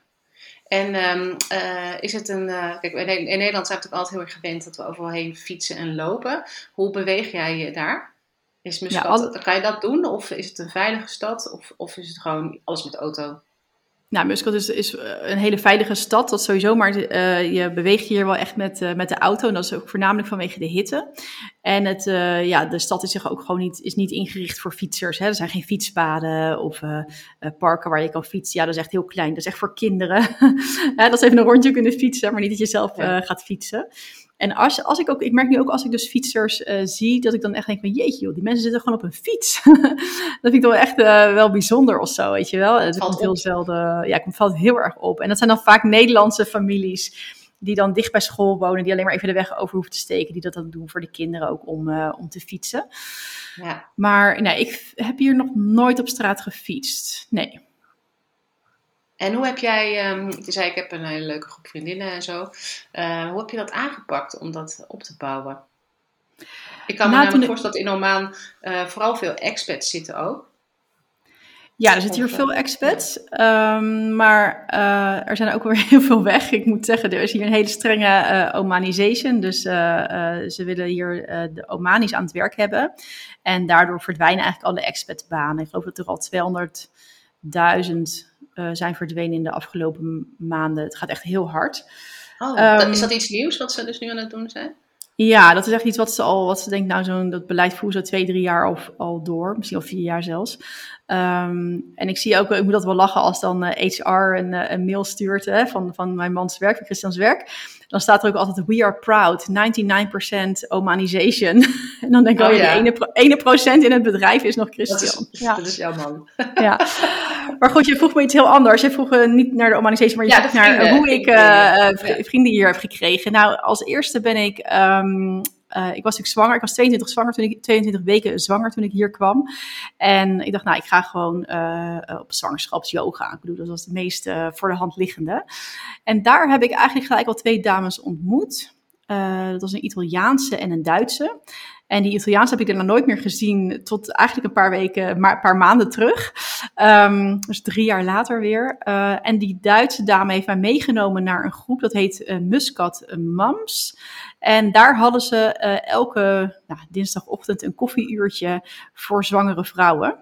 en um, uh, is het een. Uh, kijk, in, in, Nederland zijn we natuurlijk altijd heel erg gewend dat we overal heen fietsen en lopen. Hoe beweeg jij je daar? Is Muscat, ja, alle... Kan je dat doen? Of is het een veilige stad? Of, of is het gewoon alles met de auto? Nou, Muscat is, is eh, een hele veilige stad, dat sowieso, maar uh, je beweegt hier wel echt met, uh, met de auto. En dat is ook voornamelijk vanwege de hitte. En het, uh, ja, de stad is zich ook gewoon niet, is niet ingericht voor fietsers. Hè. Er zijn geen fietspaden of parken waar je kan fietsen. Ja, dat is echt heel klein. Dat is echt voor kinderen. ja, dat is even een rondje kunnen fietsen, maar niet dat je zelf gaat fietsen. En als, als ik ook, ik merk nu ook als ik dus fietsers uh, zie, dat ik dan echt denk van jeetje joh, die mensen zitten gewoon op een fiets. dat vind ik wel echt uh, wel bijzonder of zo, weet je wel. Het komt heel zelden, ja, het valt heel erg op. En dat zijn dan vaak Nederlandse families die dan dicht bij school wonen, die alleen maar even de weg over hoeven te steken, die dat dan doen voor de kinderen ook om, om te fietsen. Ja. Maar nee, ik heb hier nog nooit op straat gefietst. Nee. En hoe heb jij, um, je zei ik heb een hele leuke groep vriendinnen en zo. hoe heb je dat aangepakt om dat op te bouwen? Ik kan me nou, namelijk voorstellen dat in Oman uh, vooral veel expats zitten ook. Ja, er zitten hier veel expats, um, maar uh, er zijn ook weer heel veel weg. Ik moet zeggen, er is hier een hele strenge uh, Omanization. Dus ze willen hier de Omanis aan het werk hebben. En daardoor verdwijnen eigenlijk alle expatbanen. Ik geloof dat er al 200.000 zijn verdwenen in de afgelopen maanden. Het gaat echt heel hard. Oh, um, is dat iets nieuws wat ze dus nu aan het doen zijn? Ja, dat is echt iets wat ze al, wat ze denkt, nou, zo'n dat beleid voeren ze twee, drie jaar al, al door, misschien al vier jaar zelfs. Ehm, en ik zie ook, ik moet dat wel lachen als dan HR eh, een, eh, een mail stuurt hè, van, van mijn mans werk, van Christians werk. Dan staat er ook altijd, we are proud, 99% Omanization. en dan denk ik, oh, oh ja, die ene, procent in het bedrijf is nog Christian. Dat is, ja. dat is jouw man. ja. Maar goed, je vroeg me iets heel anders. Je vroeg uh, niet naar de Omanization, maar je ja, vroeg naar hoe ik uh, vrienden hier heb gekregen. Nou, als eerste ben ik... Um, uh, ik was natuurlijk zwanger. Ik was 22 zwanger toen ik 22 weken zwanger toen ik hier kwam. En ik dacht, nou, ik ga gewoon uh, op zwangerschapsyoga. Ik bedoel, dat was het meest uh, voor de hand liggende. En daar heb ik eigenlijk gelijk al twee dames ontmoet. dat was een Italiaanse en een Duitse. En die Italiaans heb ik daarna nooit meer gezien tot eigenlijk een paar weken, maar een paar maanden terug. Um, dus drie jaar later weer. Uh, en die Duitse dame heeft mij meegenomen naar een groep, dat heet uh, Muscat Mams. En daar hadden ze uh, elke nou, dinsdagochtend een koffieuurtje voor zwangere vrouwen.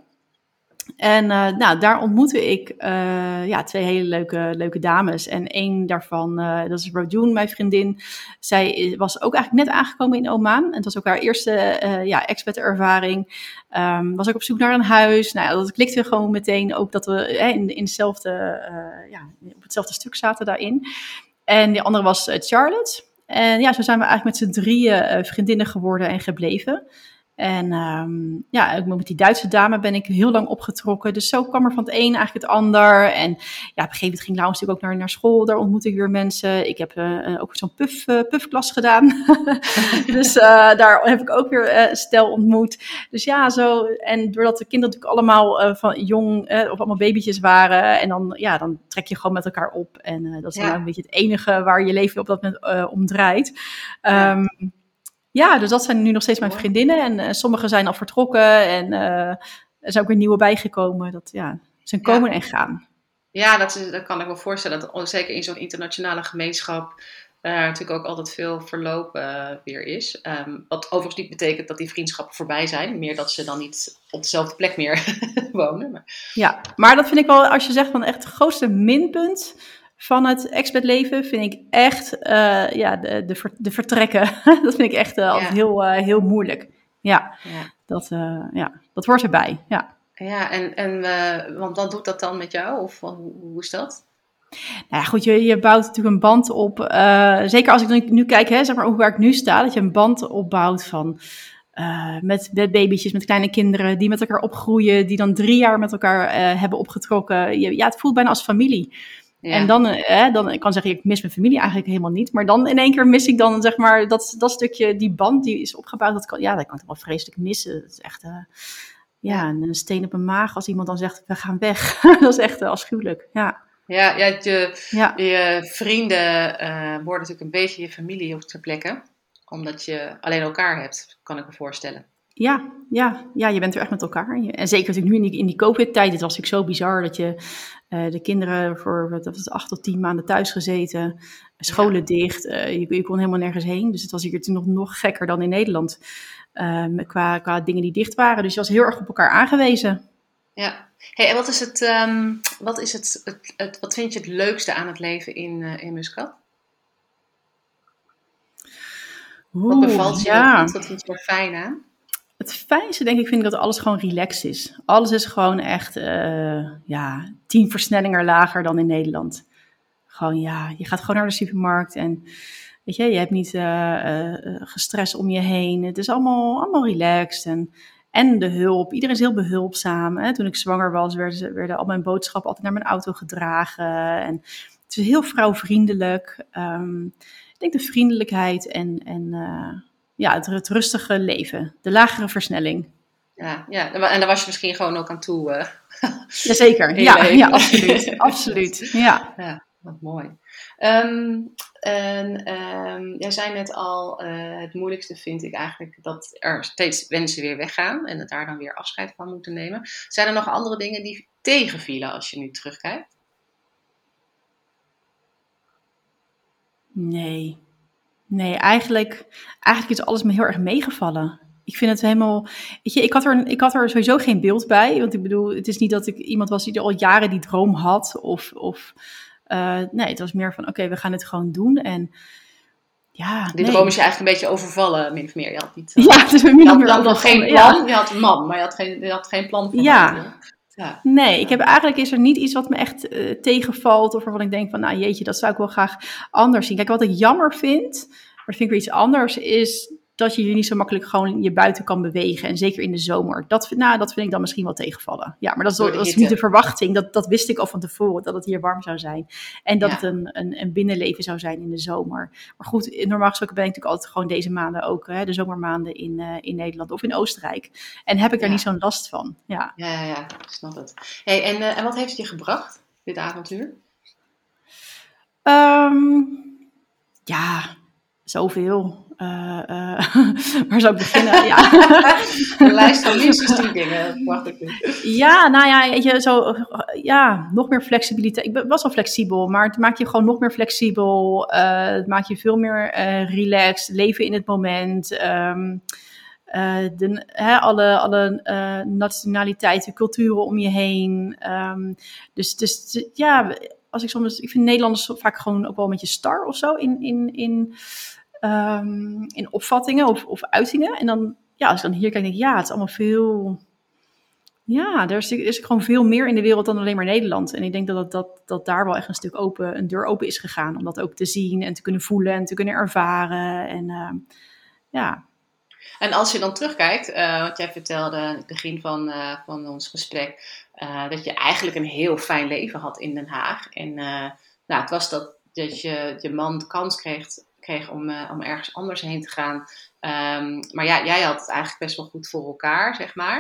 En uh, nou, daar ontmoette ik uh, ja, twee hele leuke, leuke dames. En één daarvan, uh, dat is Rajoun, mijn vriendin. Zij was ook eigenlijk net aangekomen in Oman. En het was ook haar eerste ja, expat-ervaring. Um, was ook op zoek naar een huis. Nou, dat klikte gewoon meteen ook dat we in, hetzelfde, ja, op hetzelfde stuk zaten daarin. En die andere was Charlotte. En ja, zo zijn we eigenlijk met z'n drieën vriendinnen geworden en gebleven. En um, ja, met die Duitse dame ben ik heel lang opgetrokken. Dus zo kwam er van het een eigenlijk het ander. En ja, op een gegeven moment ging Laurens natuurlijk ook naar, naar school. Daar ontmoette ik weer mensen. Ik heb uh, ook zo'n puff, uh, puffklas gedaan. dus uh, daar heb ik ook weer stel ontmoet. Dus ja, zo. En doordat de kinderen natuurlijk allemaal van jong of allemaal babytjes waren. En dan, ja, dan trek je gewoon met elkaar op. En dat is ja. dan een beetje het enige waar je leven op dat moment om draait. Um, ja, dus dat zijn nu nog steeds mijn vriendinnen. En uh, sommige zijn al vertrokken en uh, er zijn ook weer nieuwe bijgekomen. Dat ja, ze komen en gaan. Ja, dat, is, dat kan ik me voorstellen. Dat zeker in zo'n internationale gemeenschap uh, natuurlijk ook altijd veel verloop weer is. Um, wat overigens niet betekent dat die vriendschappen voorbij zijn. Meer dat ze dan niet op dezelfde plek meer wonen. Maar... Ja, maar dat vind ik wel, als je zegt van echt het grootste minpunt van het expertleven vind ik echt uh, ja, de, de, de, vertrekken. dat vind ik echt uh, altijd heel, uh, heel moeilijk. Ja, ja. Dat, ja, dat hoort erbij. Ja, ja en, en want wat doet dat dan met jou? Of hoe, hoe is dat? Nou ja, goed, je, je bouwt natuurlijk een band op. zeker als ik nu, nu kijk, hè, zeg maar, hoe waar ik nu sta, dat je een band opbouwt van. met, met babytjes, met kleine kinderen die met elkaar opgroeien, die dan drie jaar met elkaar hebben opgetrokken. Je, ja, het voelt bijna als familie. En dan, eh, dan ik kan zeggen, ik mis mijn familie eigenlijk helemaal niet. Maar dan in één keer mis ik dan, zeg maar, dat, dat stukje, die band die is opgebouwd. Dat kan, ja, dat kan ik wel vreselijk missen. Het is echt, uh, ja, een steen op mijn maag als iemand dan zegt, we gaan weg. dat is echt uh, afschuwelijk, ja. Ja, ja, je, ja. je vrienden uh, worden natuurlijk een beetje je familie op te plekken. Omdat je alleen elkaar hebt, kan ik me voorstellen. Ja, ja, ja, je bent er echt met elkaar. En zeker natuurlijk nu in die, in die COVID-tijd, het was natuurlijk zo bizar dat je uh, de kinderen voor was acht tot tien maanden thuis gezeten, scholen dicht, uh, je, je, kon helemaal nergens heen. Dus het was hier toen nog, nog gekker dan in Nederland uh, qua, qua dingen die dicht waren. Dus je was heel erg op elkaar aangewezen. Ja, hey, en wat is het, um, wat is het, het, het, wat vind je het leukste aan het leven in, in Muscat? Oeh, wat bevalt je ja. Wat vind je er fijn aan? Het fijnste denk ik vind ik dat alles gewoon relaxed is. Alles is gewoon echt uh, ja, tien versnellingen lager dan in Nederland. Gewoon ja, je gaat gewoon naar de supermarkt en weet je, je hebt niet uh, uh, gestrest om je heen. Het is allemaal, allemaal relaxed en, en de hulp. Iedereen is heel behulpzaam. Hè? Toen ik zwanger was, werden, werden al mijn boodschappen altijd naar mijn auto gedragen. En het is heel vrouwvriendelijk. Um, ik denk de vriendelijkheid en, en ja, het, het, rustige leven. De lagere versnelling. Ja, ja, en daar was je misschien gewoon ook aan toe. Uh, Jazeker, ja, ja, absoluut. absoluut ja. ja, wat mooi. Um, en um, jij zei net al, uh, het moeilijkste vind ik eigenlijk dat er steeds mensen weer weggaan en het daar dan weer afscheid van moeten nemen. Zijn er nog andere dingen die tegenvielen als je nu terugkijkt? Nee. Nee, eigenlijk, eigenlijk is alles me heel erg meegevallen. Ik vind het helemaal. Weet je, ik had, er, ik had er sowieso geen beeld bij. Want ik bedoel, het is niet dat ik iemand was die al jaren die droom had. Of, of uh, nee, het was meer van: oké, we gaan het gewoon doen. En ja. Die droom is je eigenlijk een beetje overvallen, min of meer. Je had niet. Uh, ja, het is min of meer. Je had, nog geen plan. Je had een man, maar je had geen, je had geen plan. Van ja. Nee, ik heb eigenlijk is er niet iets wat me echt uh, tegenvalt. Of waarvan ik denk van, nou jeetje, dat zou ik wel graag anders zien. Kijk, wat ik jammer vind, maar dat vind ik weer iets anders, is dat je je niet zo makkelijk gewoon je buiten kan bewegen. En zeker in de zomer. Dat, nou, dat vind ik dan misschien wel tegenvallen. Ja, maar dat is, dat is niet de verwachting. Dat, dat wist ik al van tevoren, dat het hier warm zou zijn. En dat het een, een, een, binnenleven zou zijn in de zomer. Maar goed, normaal gesproken ben ik natuurlijk altijd gewoon deze maanden ook, hè, de zomermaanden in, uh, in Nederland of in Oostenrijk. En heb ik daar niet zo'n last van. Ja, ja, ja, snap het. Hey, en, uh, en wat heeft het je gebracht, dit avontuur? Um, ja, zoveel. Uh, uh, waar zou ik beginnen? ja. Een lijst van minstens tien dingen, wacht ik nu. Ja, nou ja, je, zo, ja, nog meer flexibiliteit. Ik was al flexibel, maar het maakt je gewoon nog meer flexibel. Uh, het maakt je veel meer relaxed, leven in het moment. Um, de, alle alle nationaliteiten, culturen om je heen. Um, dus, dus ja, als ik soms, ik vind Nederlanders vaak gewoon ook wel een beetje star of zo in, in, in um, in opvattingen of, of uitingen. En dan, ja, als ik dan hier kijk, denk ik, ja, het is allemaal veel. Ja, er is, er gewoon veel meer in de wereld dan alleen maar Nederland. En ik denk dat, dat, dat, daar wel echt een stuk open, een deur open is gegaan. Om dat ook te zien en te kunnen voelen en te kunnen ervaren. En uh, ja. En als je dan terugkijkt, uh, wat jij vertelde in het begin van, uh, van ons gesprek, uh, dat je eigenlijk een heel fijn leven had in Den Haag. En nou, het was dat, dat je je man de kans kreeg om, uh, om ergens anders heen te gaan. Um, maar ja, jij had het eigenlijk best wel goed voor elkaar, zeg maar.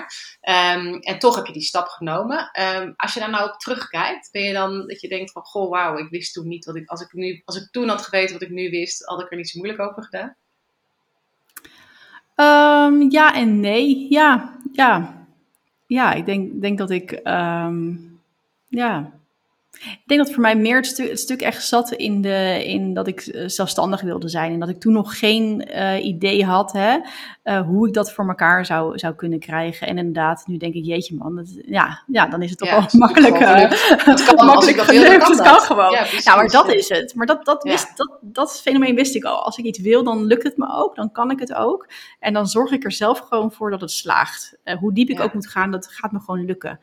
Um, en toch heb je die stap genomen. Um, als je daar nou op terugkijkt, ben je dan dat je denkt van, goh, wauw, ik wist toen niet wat ik, als ik nu, als ik toen had geweten wat ik nu wist, had ik er niet zo moeilijk over gedaan? ja en nee. Ja, ja. Ja, ik denk, denk dat ik, ja, ik denk dat voor mij meer het, stu het, stuk echt zat in, de, in dat ik eh, zelfstandig wilde zijn. En dat ik toen nog geen uh, idee had hè, uh, hoe ik dat voor elkaar zou, zou kunnen krijgen. En inderdaad, nu denk ik, jeetje man, dat, ja, ja, dan is het toch ja, wel makkelijk. Het kan, makkelijk dat kan gewoon. Ja, precies, ja maar dat is het. Maar dat, dat, wist, dat, dat fenomeen wist ik al. Als ik iets wil, dan lukt het me ook, dan kan ik het ook. En dan zorg ik er zelf gewoon voor dat het slaagt. hoe diep ik ook moet gaan, dat gaat me gewoon lukken.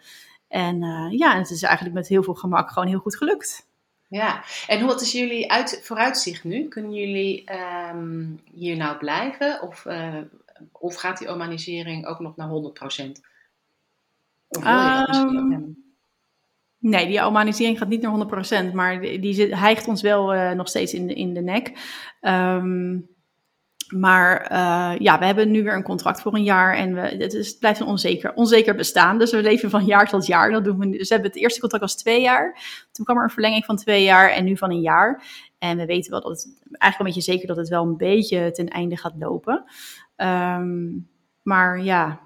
En uh, ja, het is eigenlijk met heel veel gemak gewoon heel goed gelukt. Ja, en wat is jullie uit, vooruitzicht nu? Kunnen jullie um, hier nou blijven? Of, uh, of gaat die omanisering ook nog naar 100%? Of wil je dat um, Nee, die omanisering gaat niet naar 100%, maar die, die hijgt ons wel uh, nog steeds in de, in de nek. Um, maar uh, ja, we hebben nu weer een contract voor een jaar en we, het, is, blijft onzeker, onzeker bestaan. Dus we leven van jaar tot jaar. Dat doen we, dus we hebben het eerste contract was twee jaar. Toen kwam er een verlenging van twee jaar en nu van een jaar. En we weten wel dat het eigenlijk een beetje zeker dat het wel een beetje ten einde gaat lopen. Um, maar ja,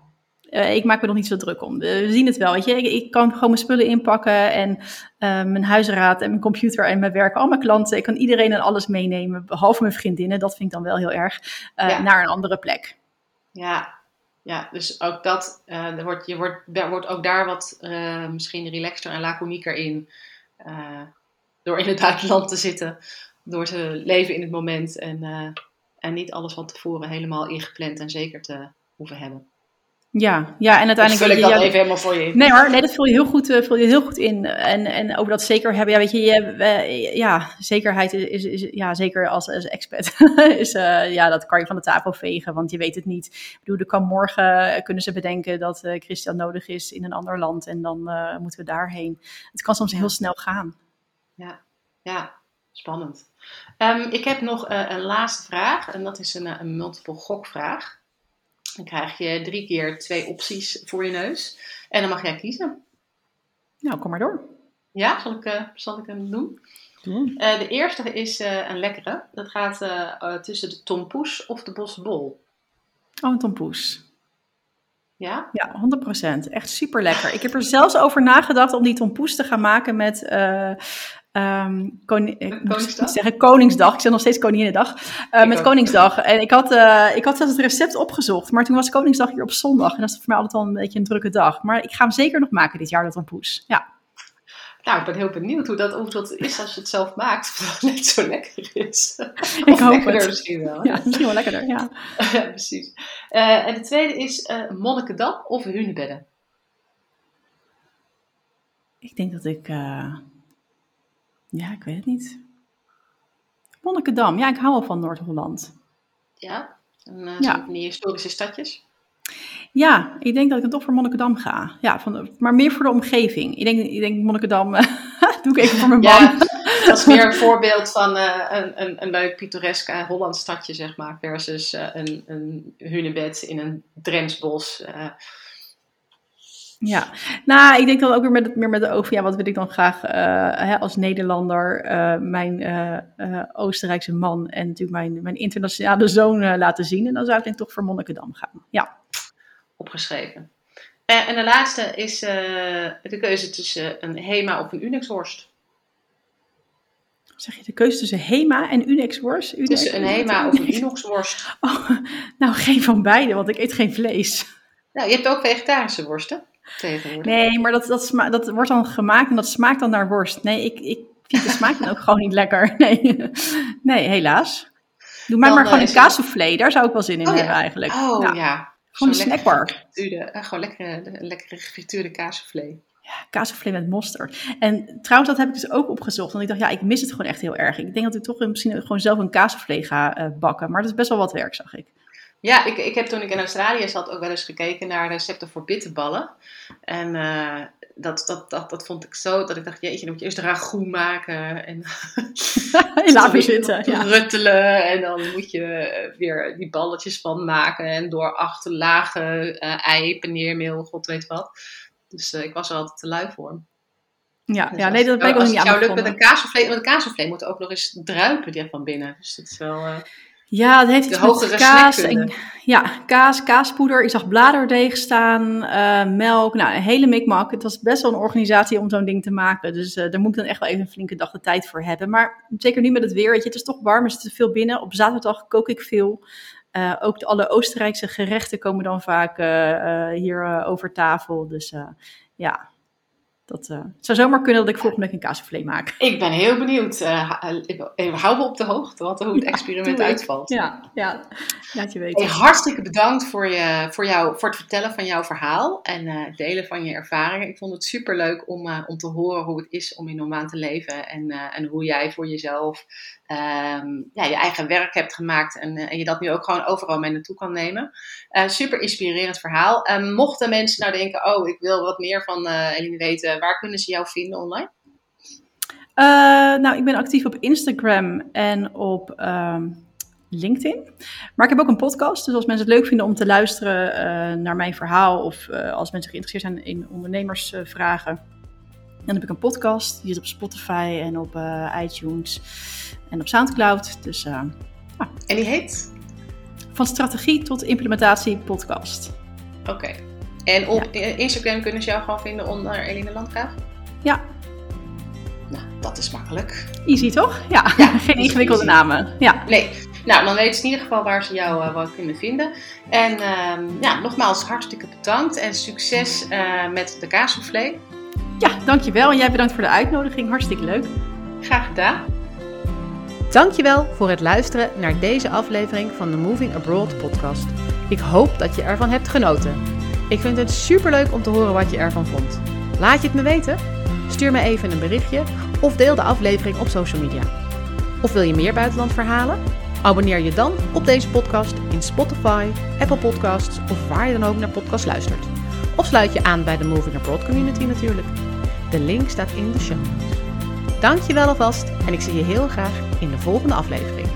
uh, ik maak me nog niet zo druk om. we zien het wel, weet je. Ik, ik, kan gewoon mijn spullen inpakken en uh, mijn huisraad en mijn computer en mijn werk, al mijn klanten. Ik kan iedereen en alles meenemen, behalve mijn vriendinnen. Dat vind ik dan wel heel erg, uh, ja. naar een andere plek. Ja, ja dus ook dat, er wordt, je wordt, er wordt ook daar wat misschien relaxter en laconieker in. door in het buitenland te zitten, door te leven in het moment en, en niet alles van tevoren helemaal ingepland en zeker te hoeven hebben. Ja, ja, en uiteindelijk... vul ik dat even helemaal voor je Nee hoor, nee, dat vul je heel goed, uh, vul je heel goed in. En, en over dat zeker hebben, ja, weet je, je uh, ja, zekerheid is, is, ja, zeker als, als expert, is, uh, ja, dat kan je van de tafel vegen, want je weet het niet. Ik bedoel, er kan morgen, kunnen ze bedenken dat Christian nodig is in een ander land en dan moeten we daarheen. Het kan soms heel snel gaan. Ja, Ja, spannend. Ehm, ik heb nog een laatste vraag en dat is een, eh, een multiple gokvraag. Dan krijg je drie keer twee opties voor je neus en dan mag jij kiezen. Nou, kom maar door. Ja, zal ik, uh, zal ik hem doen? Uh, de eerste is uh, een lekkere. Dat gaat tussen de tompoes of de bosbol. Oh, een tompoes. Ja? Ja, 100%. Echt super lekker. Ik heb er zelfs over nagedacht om die tompoes te gaan maken met Um, koning, ik Koningsdag? zeggen Koningsdag. Ik zeg nog steeds Koninginnedag. Uh, met ook. Koningsdag. En ik had, uh, ik had zelfs het recept opgezocht. Maar toen was Koningsdag hier op zondag. En dat is voor mij altijd wel een beetje een drukke dag. Maar ik ga hem zeker nog maken dit jaar, dat een poes. Ja. Nou, ik ben heel benieuwd hoe dat, hoe dat is als je het zelf maakt. Of dat net zo lekker is. ik hoop het. misschien wel. Ja, misschien wel lekkerder, ja. ja precies. Uh, en de tweede is Monnikendam of Hunebedden? Ik denk dat ik... Ja, ik weet het niet. Monnikendam. Ja, ik hou wel van Noord-Holland. Ja? En uh, ja. van die historische stadjes? Ja, ik denk dat ik dan toch voor Monnikendam ga. Ja, van, maar meer voor de omgeving. Ik denk, ik denk Monnikendam doe ik even voor mijn man. Ja, dat is meer een voorbeeld van uh, een, een, een leuk pittoresk uh, Hollands stadje, zeg maar. Versus uh, een, een hunebed in een Drensbos. Ja, nou, ik denk dan ook weer met het, meer met de ogen, ja, wat wil ik dan graag uh, hè, als Nederlander uh, mijn uh, Oostenrijkse man en natuurlijk mijn, mijn internationale zoon laten zien. En dan zou ik denk toch voor Monnikendam gaan. Ja. Opgeschreven. en de laatste is de keuze tussen een Hema of een Unix-worst. Zeg je de keuze tussen Hema en Unix-worst? Unex tussen een Hema of een Unix-worst. Oh, nou, geen van beide, want ik eet geen vlees. Nou, je hebt ook vegetarische worsten. Nee, maar dat, dat, sma dat wordt dan gemaakt en dat smaakt dan naar worst. Nee, ik, ik vind de smaak dan ook gewoon niet lekker. Nee, nee helaas. Doe mij maar gewoon een kaassoufflé. Daar zou ik wel zin in oh, hebben eigenlijk. Oh ja. ja. Gewoon een snackbar. Uh, gewoon lekkere, lekkere gefrituurde kaassoufflé. Ja, kaassoufflé met mosterd. En trouwens, dat heb ik dus ook opgezocht. Want ik dacht, ja, ik mis het gewoon echt heel erg. Ik denk dat ik toch misschien gewoon zelf een kaassoufflé ga uh, bakken. Maar dat is best wel wat werk, zag ik. Ja, ik, ik heb toen ik in Australië zat ook wel eens gekeken naar recepten voor bitterballen. En uh, dat, dat, dat, dat vond ik zo dat ik dacht, jeetje, dan moet je eerst ragout maken. En laten zitten. Ja. Ruttelen. En dan moet je weer die balletjes van maken. En door acht lagen uh, ei, paneermeel, god weet wat. Dus uh, ik was er altijd te lui voor. Ja, dus ja nee, dat ben ik ook niet aan Het zou lukken met een kaasvlees, want de kaasvlees moet ook nog eens druipen die van binnen. Dus dat is wel... Ja, het heeft iets met kaas en ja, kaas, kaaspoeder. Ik zag bladerdeeg staan, uh, melk, nou een hele mikmak. Het was best wel een organisatie om zo'n ding te maken. Dus uh, daar moet ik dan echt wel even een flinke dag de tijd voor hebben. Maar zeker nu met het weer, weet je, het is toch warm, er zit veel binnen. Op zaterdag kook ik veel. Uh, ook de, alle Oostenrijkse gerechten komen dan vaak hier over tafel. Dus ja, dat uh, het zou zomaar kunnen dat ik volgende week een kaassoufflé maak. Ik ben heel benieuwd. Uh, hou me op de hoogte wat, hoe het experiment uitvalt. Ja, ja, laat je weten. Hey, hartstikke bedankt voor, je, voor, jou, voor het vertellen van jouw verhaal en uh, delen van je ervaringen. Ik vond het super leuk om, om te horen hoe het is om in Oman te leven en, en hoe jij voor jezelf um, ja, je eigen werk hebt gemaakt en, en, je dat nu ook gewoon overal mee naartoe kan nemen. super inspirerend verhaal. Um, mochten mensen nou denken, oh, ik wil wat meer van jullie weten waar kunnen ze jou vinden online? Uh, nou, ik ben actief op Instagram en op uh, LinkedIn. Maar ik heb ook een podcast. Dus als mensen het leuk vinden om te luisteren uh, naar mijn verhaal. Of uh, als mensen geïnteresseerd zijn in ondernemersvragen. Dan heb ik een podcast. Die zit op Spotify en op iTunes en op Soundcloud. Dus, ja. En die heet? Van strategie tot implementatie podcast. Oké. En op Instagram kunnen ze jou gewoon vinden onder Eline Landgraaf? Ja. Nou, dat is makkelijk. Easy toch? Ja, geen ingewikkelde namen. Ja. Nee. Nou, dan weten ze in ieder geval waar ze jou uh, wel kunnen vinden. En uh, ja, nogmaals hartstikke bedankt en succes uh, met de kaassoufflé. Ja, dankjewel. En jij bedankt voor de uitnodiging. Hartstikke leuk. Graag gedaan. Dankjewel voor het luisteren naar deze aflevering van de Moving Abroad podcast. Ik hoop dat je ervan hebt genoten. Ik vind het superleuk om te horen wat je ervan vond. Laat je het me weten? Stuur me even een berichtje of deel de aflevering op social media. Of wil je meer buitenlandverhalen? Abonneer je dan op deze podcast in Spotify, Apple Podcasts of waar je dan ook naar podcast luistert. Of sluit je aan bij de Moving Abroad community natuurlijk. De link staat in de show notes. Dankjewel alvast en ik zie je heel graag in de volgende aflevering.